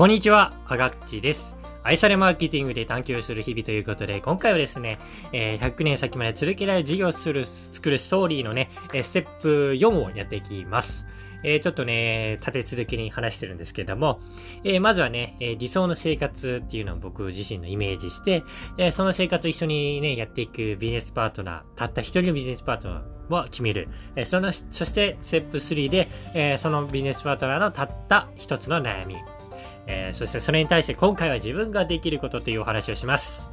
こんにちは、あがっちです。愛されマーケティングで探求する日々ということで、今回はですね、え、100年先まで続けられる事業する、作るストーリーのね、ステップ4をやっていきます。えー、ちょっとね、立て続けに話してるんですけども、えー、まずはね、えー、理想の生活っていうのを僕自身のイメージして、えその生活を一緒にね、やっていくビジネスパートナー、たった一人のビジネスパートナーを決める。えその、そして、ステップ3で、えそのビジネスパートナーのたった一つの悩み。えー、そしてそれに対して今回は自分ができることというお話をします。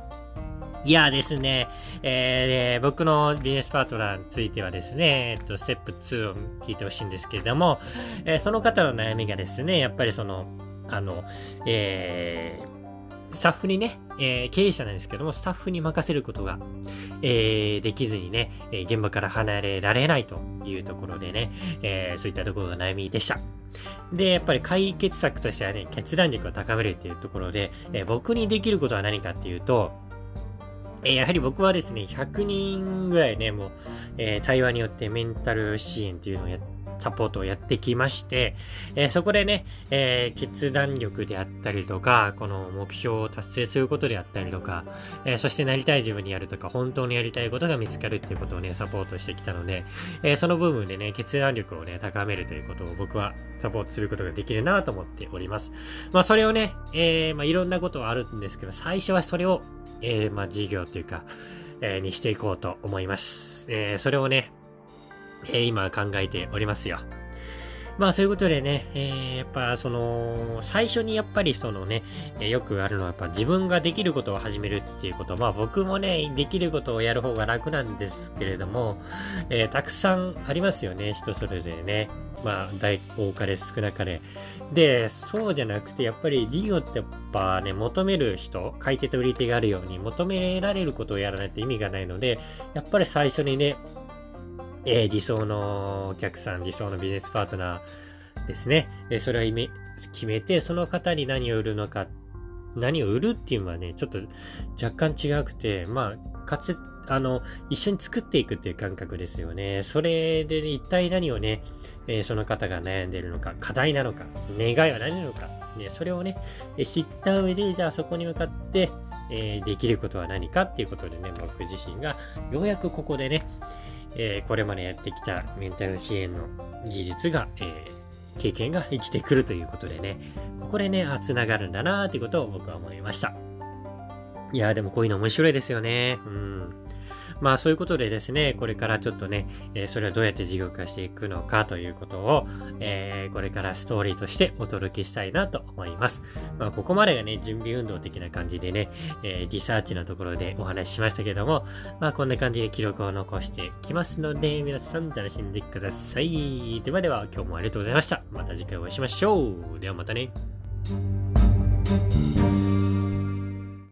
いやですね、えー、僕のビジネスパートナーについてはですね、えっと、ステップ2を聞いてほしいんですけれども、えー、その方の悩みがですね、やっぱりその、あの、えー、スタッフにね、えー、経営者なんですけども、スタッフに任せることが、えー、できずにね、現場から離れられないというところでね、えそういったところが悩みでした。で、やっぱり解決策としてはね、決断力を高めるっていうところで、え僕にできることは何かっていうと、えやはり僕はですね、100人ぐらいね、もう、え対話によってメンタル支援っていうのをやって、サポートをやってきまして、えー、そこでね、えー、決断力であったりとか、この目標を達成することであったりとか、えー、そしてなりたい自分にやるとか、本当にやりたいことが見つかるっていうことをね、サポートしてきたので、えその部分でね、決断力をね、高めるということを僕はサポートすることができるなと思っております。まあ、それをね、えまあ、いろんなことはあるんですけど、最初はそれを、えまあ、事業というか、えにしていこうと思います。えそれをね、え、今考えておりますよ。まあそういうことでね、えー、やっぱその、最初にやっぱりそのね、え、よくあるのはやっぱ自分ができることを始めるっていうこと。まあ僕もね、できることをやる方が楽なんですけれども、えー、たくさんありますよね、人それぞれね。まあ大、多かれ少なかれ。で、そうじゃなくて、やっぱり事業ってやっぱね、求める人、買い手と売り手があるように、求められることをやらないと意味がないので、やっぱり最初にね、えー、理想のお客さん、理想のビジネスパートナーですね。えそれを決めて、その方に何を売るのか、何を売るっていうのはね、ちょっと若干違くて、まあ、かつ、あの、一緒に作っていくっていう感覚ですよね。それで、ね、一体何をね、えー、その方が悩んでるのか、課題なのか、願いは何なのか、ね、それをね、え知った上で、じゃあそこに向かって、えー、できることは何かっていうことでね、僕自身が、ようやくここでね、えー、これまでやってきたメンタル支援の技術が、えー、経験が生きてくるということでね、ここでね、あ、繋がるんだなーっていうことを僕は思いました。いやーでもこういうの面白いですよね。うん。まあそういうことでですね、これからちょっとね、え、それをどうやって事業化していくのかということを、えー、これからストーリーとしてお届けしたいなと思います。まあここまでがね、準備運動的な感じでね、えー、リサーチのところでお話ししましたけども、まあこんな感じで記録を残してきますので、皆さん楽しんでください。ではでは今日もありがとうございました。また次回お会いしましょう。ではまたね。